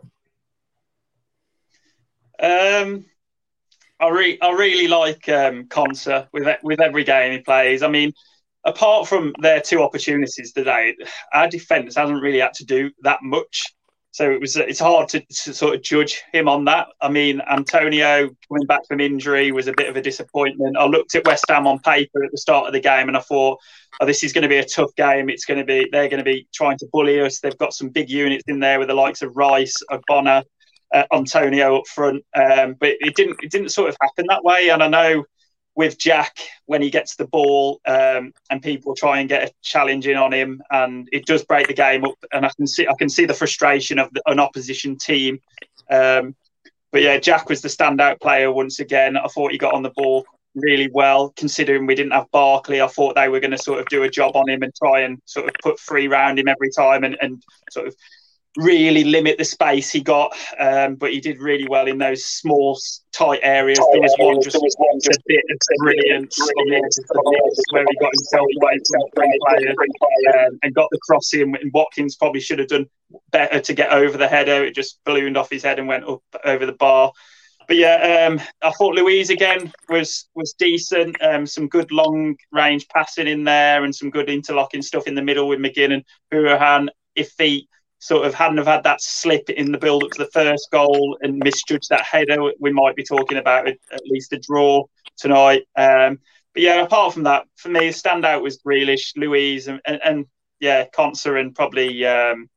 Um, I, re- I really like um, Konsa with with every game he plays. I mean, apart from their two opportunities today, our defence hasn't really had to do that much. So it was it's hard to, to, sort of judge him on that. I mean, Antonio coming back from injury was a bit of a disappointment. I looked at West Ham on paper at the start of the game and I thought, oh, this is going to be a tough game. It's going to be they're going to be trying to bully us. They've got some big units in there with the likes of Rice, Ogbonna, uh, Antonio up front. Um, but it didn't it didn't sort of happen that way. And I know with Jack when he gets the ball um, and people try and get a challenge in on him, and it does break the game up. And I can see I can see the frustration of the, an opposition team. Um, but yeah, Jack was the standout player once again. I thought he got on the ball really well, considering we didn't have Barkley. I thought they were going to sort of do a job on him and try and sort of put three round him every time and, and sort of really limit the space he got, um, but he did really well in those small, tight areas. There was one just, a bit of brilliance on the edge of the box where he got himself away from three players um, and got the cross in. And Watkins probably should have done better to get over the header. It just ballooned off his head and went up over the bar. But yeah, um, I thought Luiz again was was decent. Um, some good long range passing in there, and some good interlocking stuff in the middle with McGinn and Hourihane. If he sort of hadn't have had that slip in the build up to the first goal and misjudged that header, we might be talking about at least a draw tonight. Um, but yeah, apart from that, for me, a standout was Grealish, Luiz, and, and, and yeah, Konsa, and probably um,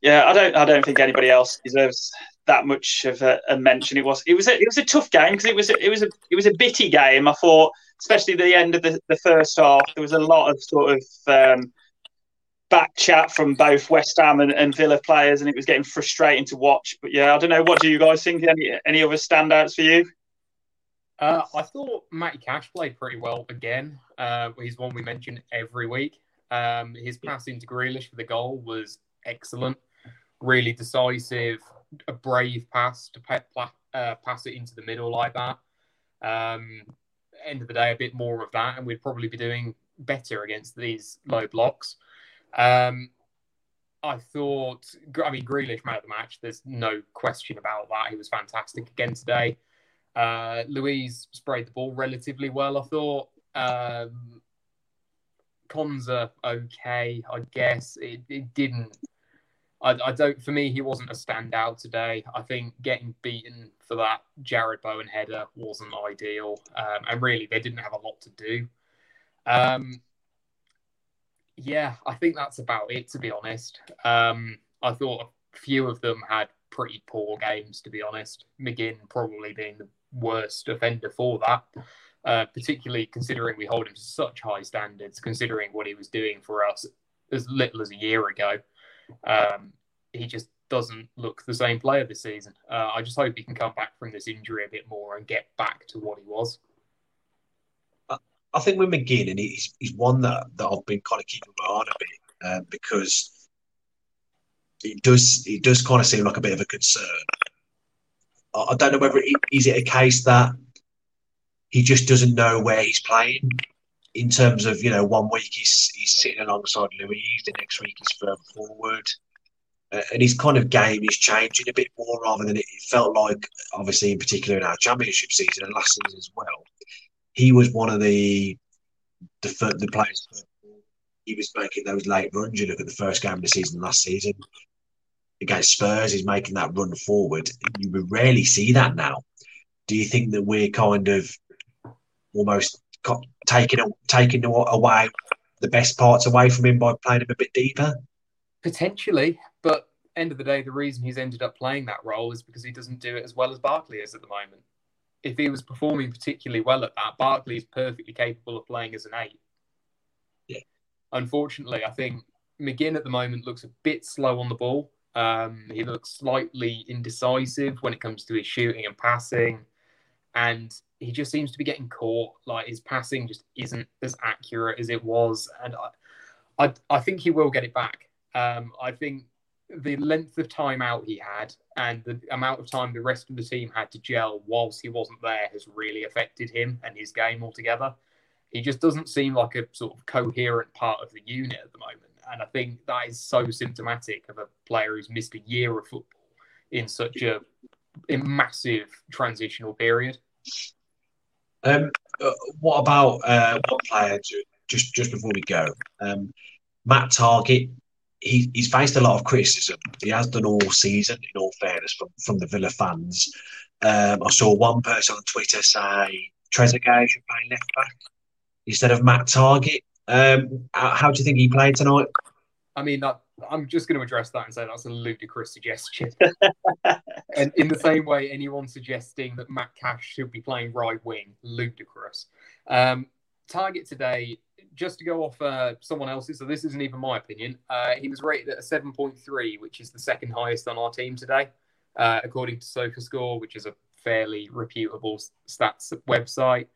yeah, I don't I don't think anybody else deserves that much of a, a mention. It was it was a, it was a tough game because it was a, it was a it was a bitty game. I thought, especially the end of the, the first half, there was a lot of sort of um, back chat from both West Ham and, and, Villa players, and it was getting frustrating to watch. But yeah, I don't know. What do you guys think? Any any other standouts for you? Uh, I thought Matty Cash played pretty well again. Uh, he's one we mention every week. Um, his pass into Grealish for the goal was excellent, really decisive, a brave pass to uh, pass it into the middle like that. Um, end of the day, a bit more of that, and we'd probably be doing better against these low blocks. Um, I thought, I mean, Grealish man of the match. There's no question about that. He was fantastic again today. Uh, Luiz sprayed the ball relatively well, I thought. Um, Konsa, okay, I guess. It, it didn't. I, I, don't. For me, he wasn't a standout today. I think getting beaten for that Jarrod Bowen header wasn't ideal, um, and really they didn't have a lot to do. Um, yeah, I think that's about it, to be honest. Um, I thought a few of them had pretty poor games, to be honest. McGinn probably being the worst offender for that, uh, particularly considering we hold him to such high standards, considering what he was doing for us as little as a year ago. Um, he just doesn't look the same player this season. Uh, I just hope he can come back from this injury a bit more and get back to what he was. I think with McGinn, he's, he's one that, that I've been kind of keeping my eye on a bit uh, because it does it does kind of seem like a bit of a concern. I, I don't know whether it, is it a case that he just doesn't know where he's playing in terms of you know one week he's he's sitting alongside Luiz, the next week he's further forward. Uh, and his kind of game is changing a bit more rather than it felt like, obviously, in particular in our championship season and last season as well he was one of the the, the players. He was making those late runs. You look at the first game of the season last season against Spurs. He's making that run forward. You rarely see that now. Do you think that we're kind of almost taking taking away the best parts away from him by playing him a bit deeper? Potentially, but end of the day, the reason he's ended up playing that role is because he doesn't do it as well as Barkley is at the moment if he was performing particularly well at that, Barkley is perfectly capable of playing as an eight. Yeah. Unfortunately, I think McGinn at the moment looks a bit slow on the ball. Um, he looks slightly indecisive when it comes to his shooting and passing, and he just seems to be getting caught. Like his passing just isn't as accurate as it was, and I, I, I think he will get it back. Um, I think the length of time out he had and the amount of time the rest of the team had to gel whilst he wasn't there has really affected him and his game altogether. He just doesn't seem like a sort of coherent part of the unit at the moment. And I think that is so symptomatic of a player who's missed a year of football in such a, massive transitional period. Um, uh, what about uh, one player just just before we go? Um, Matt Targett he, he's faced a lot of criticism. He has done all season, in all fairness, from, from the Villa fans. Um, I saw one person on Twitter say Trezeguet should play left back instead of Matt Targett. Um, how, do you think he played tonight? I mean, that, I'm just going to address that and say that's a ludicrous suggestion. and in the same way, anyone suggesting that Matt Cash should be playing right wing, ludicrous. Um, Targett today just to go off uh, someone else's, so this isn't even my opinion. Uh, he was rated at a 7.3, which is the second highest on our team today, uh, according to SofaScore, which is a fairly reputable stats website.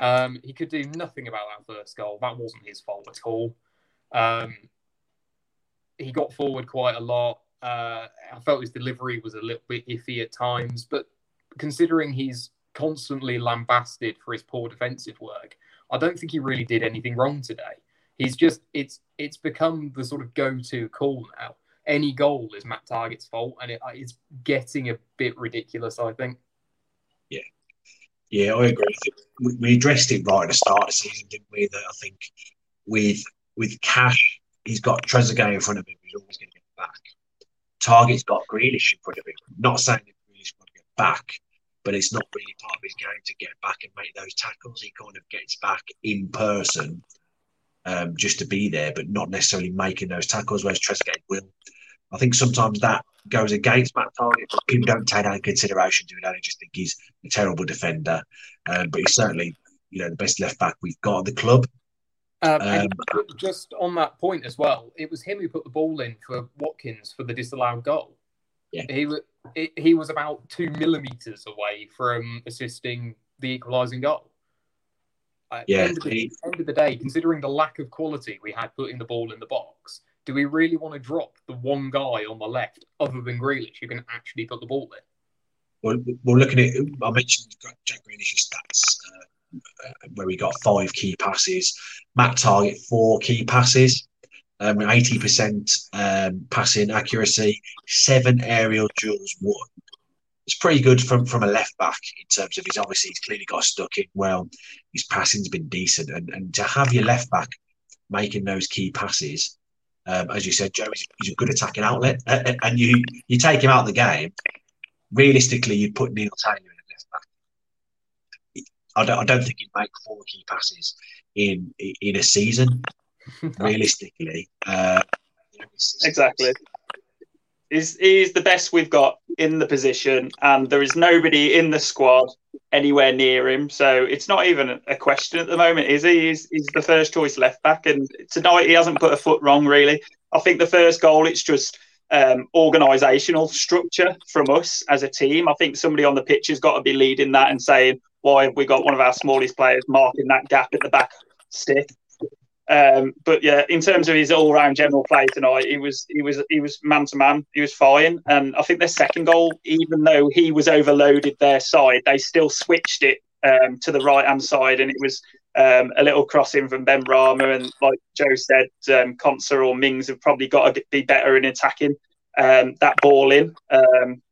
Um, he could do nothing about that first goal. That wasn't his fault at all. Um, he got forward quite a lot. Uh, I felt his delivery was a little bit iffy at times, but considering he's constantly lambasted for his poor defensive work, I don't think he really did anything wrong today. He's just it's it's become the sort of go-to call now. Any goal is Matt Targett's fault, and it, uh, it's getting a bit ridiculous. I think. Yeah, yeah, I agree. We, addressed it right at the start of the season, didn't we? That I think with with Cash, he's got Trezeguet in front of him. He's always going to get back. Targett's got Grealish in front of him. Not saying that Grealish going to get back, but it's not really part of his game to get back and make those tackles. He kind of gets back in person um, just to be there, but not necessarily making those tackles, whereas Trezeguet will. I think sometimes that goes against Matt Targett, but people don't take that into consideration. Do they just think he's a terrible defender? Um, but he's certainly, you know, the best left back we've got at the club. Um, um, just on that point as well, it was him who put the ball in for Watkins for the disallowed goal. Yeah. He it, he was about two millimeters away from assisting the equalising goal. At yeah, end of, the, end of the day, considering the lack of quality we had putting the ball in the box, do we really want to drop the one guy on the left, other than Grealish, who can actually put the ball in? Well, we're looking at. I mentioned Jack Grealish's stats, uh, where he got five key passes. Matt Targett four key passes um, 80% um, passing accuracy, seven aerial duels won. It's pretty good from, from a left back in terms of his obviously he's clearly got stuck in well. His passing's been decent, and, and to have your left back making those key passes, um, as you said, Joe, he's, he's, a good attacking outlet, and you you take him out of the game. Realistically, you'd put Neil Taylor in a left back. I don't, I don't think he'd make four key passes in in a season. realistically. Uh, exactly. He's, he's the best we've got in the position, and there is nobody in the squad anywhere near him. So it's not even a question at the moment, is he? He's, he's the first choice left back, and tonight he hasn't put a foot wrong, really. I think the first goal, it's just um, organisational structure from us as a team. I think somebody on the pitch has got to be leading that and saying, why have we got one of our smallest players marking that gap at the back stick? Um, but yeah, in terms of his all-round general play tonight, he was he was he was man to man. He was fine, and I think their second goal, even though he was overloaded their side, they still switched it um, to the right hand side, and it was um, a little crossing from Benrahma. And like Joe said, um, Konsa or Mings have probably got to be better in attacking um, that ball in, um,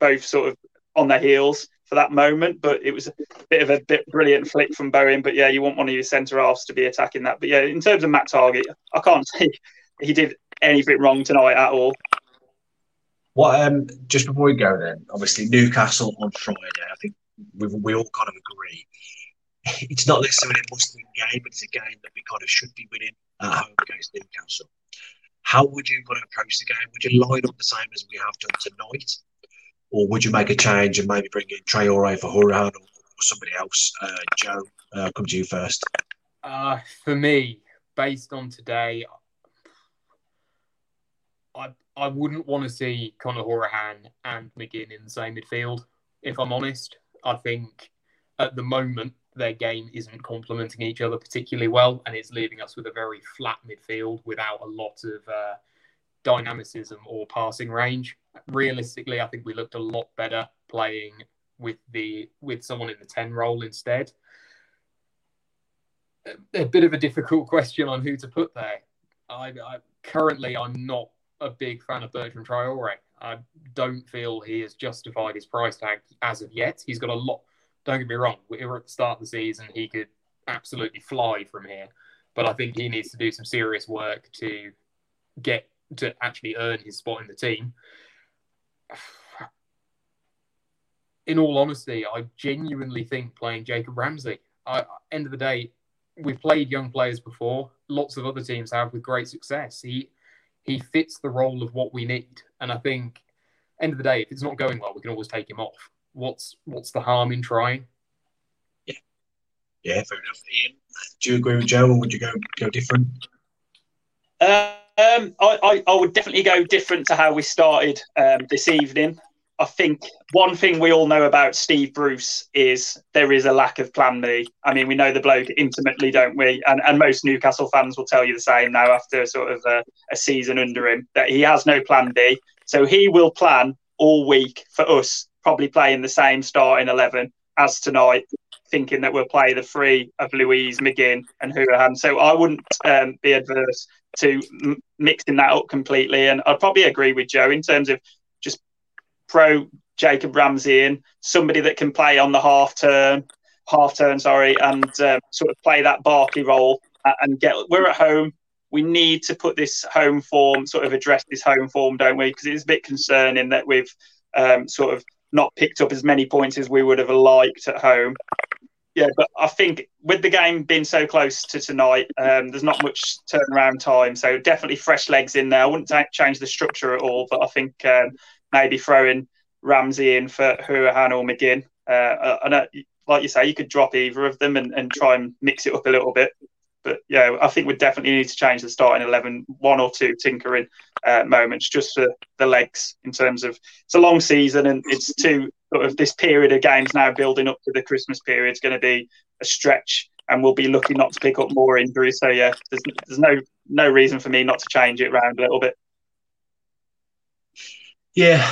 both sort of on their heels for that moment. But it was a bit of a bit brilliant flick from Bowen. But yeah, you want one of your centre halves to be attacking that. But yeah, in terms of Matt Targett, I can't say he did anything wrong tonight at all. What um just before we go then, obviously Newcastle on Friday, I think we we all kind of agree. It's not necessarily a must-win game, but it's a game that we kind of should be winning at home against Newcastle. How would you kind of approach the game? Would you line up the same as we have done tonight, or would you make a change and maybe bring in Traore for Hourihane or, or somebody else? Uh, Joe, uh, come to you first. Uh, for me, based on today, I I wouldn't want to see Conor Hourihane and McGinn in the same midfield. If I'm honest, I think at the moment their game isn't complementing each other particularly well, and it's leaving us with a very flat midfield without a lot of uh, dynamicism or passing range. Realistically, I think we looked a lot better playing with the with someone in the ten role instead. A bit of a difficult question on who to put there. I, I currently I'm not a big fan of Bertrand Traore. I don't feel he has justified his price tag as of yet. He's got a lot don't get me wrong, we were at the start of the season. He could absolutely fly from here, but I think he needs to do some serious work to get to actually earn his spot in the team. In all honesty, I genuinely think playing Jacob Ramsey. I, end of the day, we've played young players before. Lots of other teams have with great success. He he fits the role of what we need, and I think end of the day, if it's not going well, we can always take him off what's what's the harm in trying? Yeah, yeah, fair enough. Ian, do you agree with Joe, or would you go go different? Uh, Um, I, I, I would definitely go different to how we started um, this evening. I think one thing we all know about Steve Bruce is there is a lack of plan B. I mean, we know the bloke intimately, don't we? And, and most Newcastle fans will tell you the same now after sort of a, a season under him that he has no plan B. So he will plan all week for us probably playing the same starting 11 as tonight, thinking that we'll play the three of Luiz, McGinn, and Hourihane. So I wouldn't um, be adverse to mixing that up completely. And I'd probably agree with Joe in terms of just pro Jacob Ramsey in somebody that can play on the half turn, half turn, sorry, and um, sort of play that Barkley role and get. We're at home. We need to put this home form, sort of address this home form, don't we? Because it's a bit concerning that we've um, sort of not picked up as many points as we would have liked at home. Yeah, but I think with the game being so close to tonight, um, there's not much turnaround time. So definitely fresh legs in there. I wouldn't change the structure at all, but I think um, maybe throwing Ramsey in for Hourihane or McGinn. Uh, and like you say, you could drop either of them and, and try and mix it up a little bit. But yeah, I think we definitely need to change the starting eleven, one or two tinkering uh, moments just for the legs in terms of it's a long season and it's two sort of this period of games now building up to the Christmas period is going to be a stretch and we'll be looking not to pick up more injuries. So yeah, there's there's no no reason for me not to change it around a little bit. Yeah,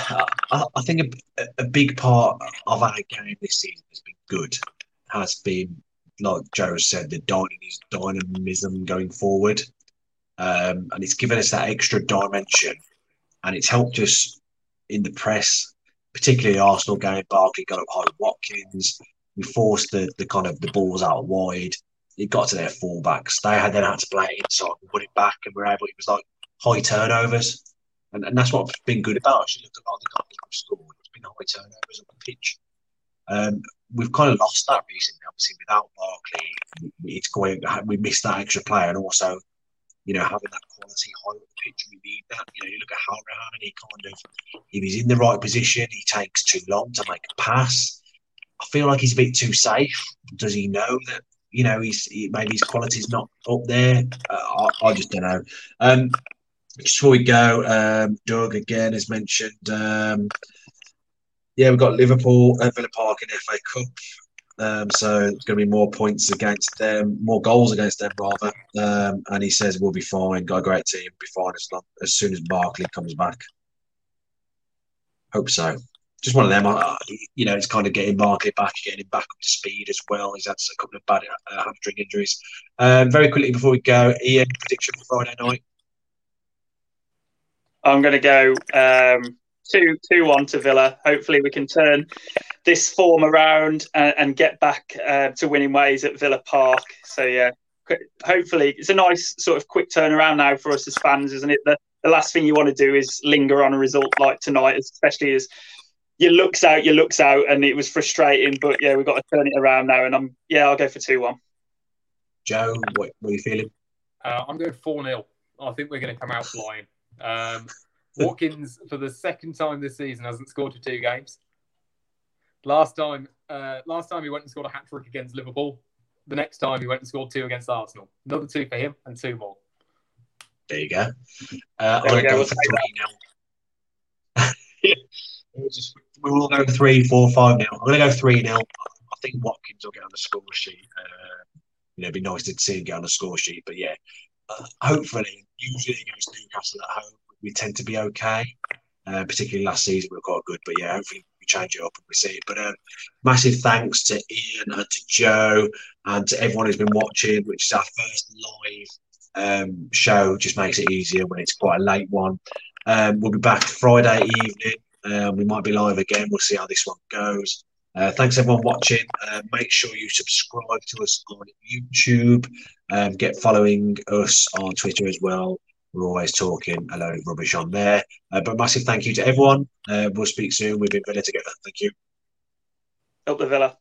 I, I think a, a, big part of our game this season has been good. Has been like Joe said, the dynamism going forward. Um, and it's given us that extra dimension and it's helped us in the press, particularly the Arsenal game. Barkley got up high with Watkins. We forced the, the kind of the balls out wide. It got to their fullbacks. They had then had to play it inside and put it back, and we are able. It was like high turnovers, and, and that's what's been good about us. looked at a lot of the goals we've scored. It's been high turnovers on the pitch. Um, we've kind of lost that recently. Obviously, without Barkley, it's going. We missed that extra player, and also, you know, having that quality high on the pitch, we need that. You know, you look at Hourihane, he kind of, if he's in the right position, he takes too long to make a pass. I feel like he's a bit too safe. Does he know that? You know, he's he, maybe his quality's not up there. Uh, I, I, just don't know. Um, just before we go, um, Doug again has mentioned. Um, yeah, we've got Liverpool at Villa Park in FA Cup. Um, so it's going to be more points against them, more goals against them rather. Um, and he says we'll be fine. Got a great team. Be fine as long as soon as Barkley comes back. Hope so. Just one of them. You know, it's kind of getting Barkley back, getting him back up to speed as well. He's had a couple of bad uh, hamstring injuries. Um, very quickly before we go, Ian prediction for Friday night. I'm going to go um, two two one to Villa. Hopefully, we can turn this form around and, and get back uh, to winning ways at Villa Park. So yeah, hopefully it's a nice sort of quick turnaround now for us as fans, isn't it? The, the last thing you want to do is linger on a result like tonight, especially as your looks out, your looks out, and it was frustrating. But yeah, we've got to turn it around now, and I'm yeah, I'll go for two one. Joe, what, what are you feeling? Uh, I'm going four 0 I think we're going to come out flying. Um, Watkins, for the second time this season, hasn't scored for two games. Last time, uh, last time he went and scored a hat trick against Liverpool. The next time he went and scored two against Arsenal. Another two for him and two more. There you go. Uh, there we, go. go for three now. we will go three, four, five now. I'm going to go three now. I think Watkins will get on the score sheet. Uh, you know, it'd be nice to see him get on the score sheet. But yeah, uh, hopefully, usually against Newcastle at home, we tend to be okay. Uh, particularly last season, we were quite good. But yeah, hopefully we change it up and we see it. But uh, massive thanks to Ian and to Joe and to everyone who's been watching, which is our first live um, show. Just makes it easier when it's quite a late one. Um, we'll be back Friday evening. Um, we might be live again. We'll see how this one goes. Uh, thanks everyone watching. Uh, make sure you subscribe to us on YouTube. Um, get following us on Twitter as well. We're always talking a load of rubbish on there. Uh, but massive thank you to everyone. Uh, we'll speak soon. We've been Villa together. Thank you. Up the Villa.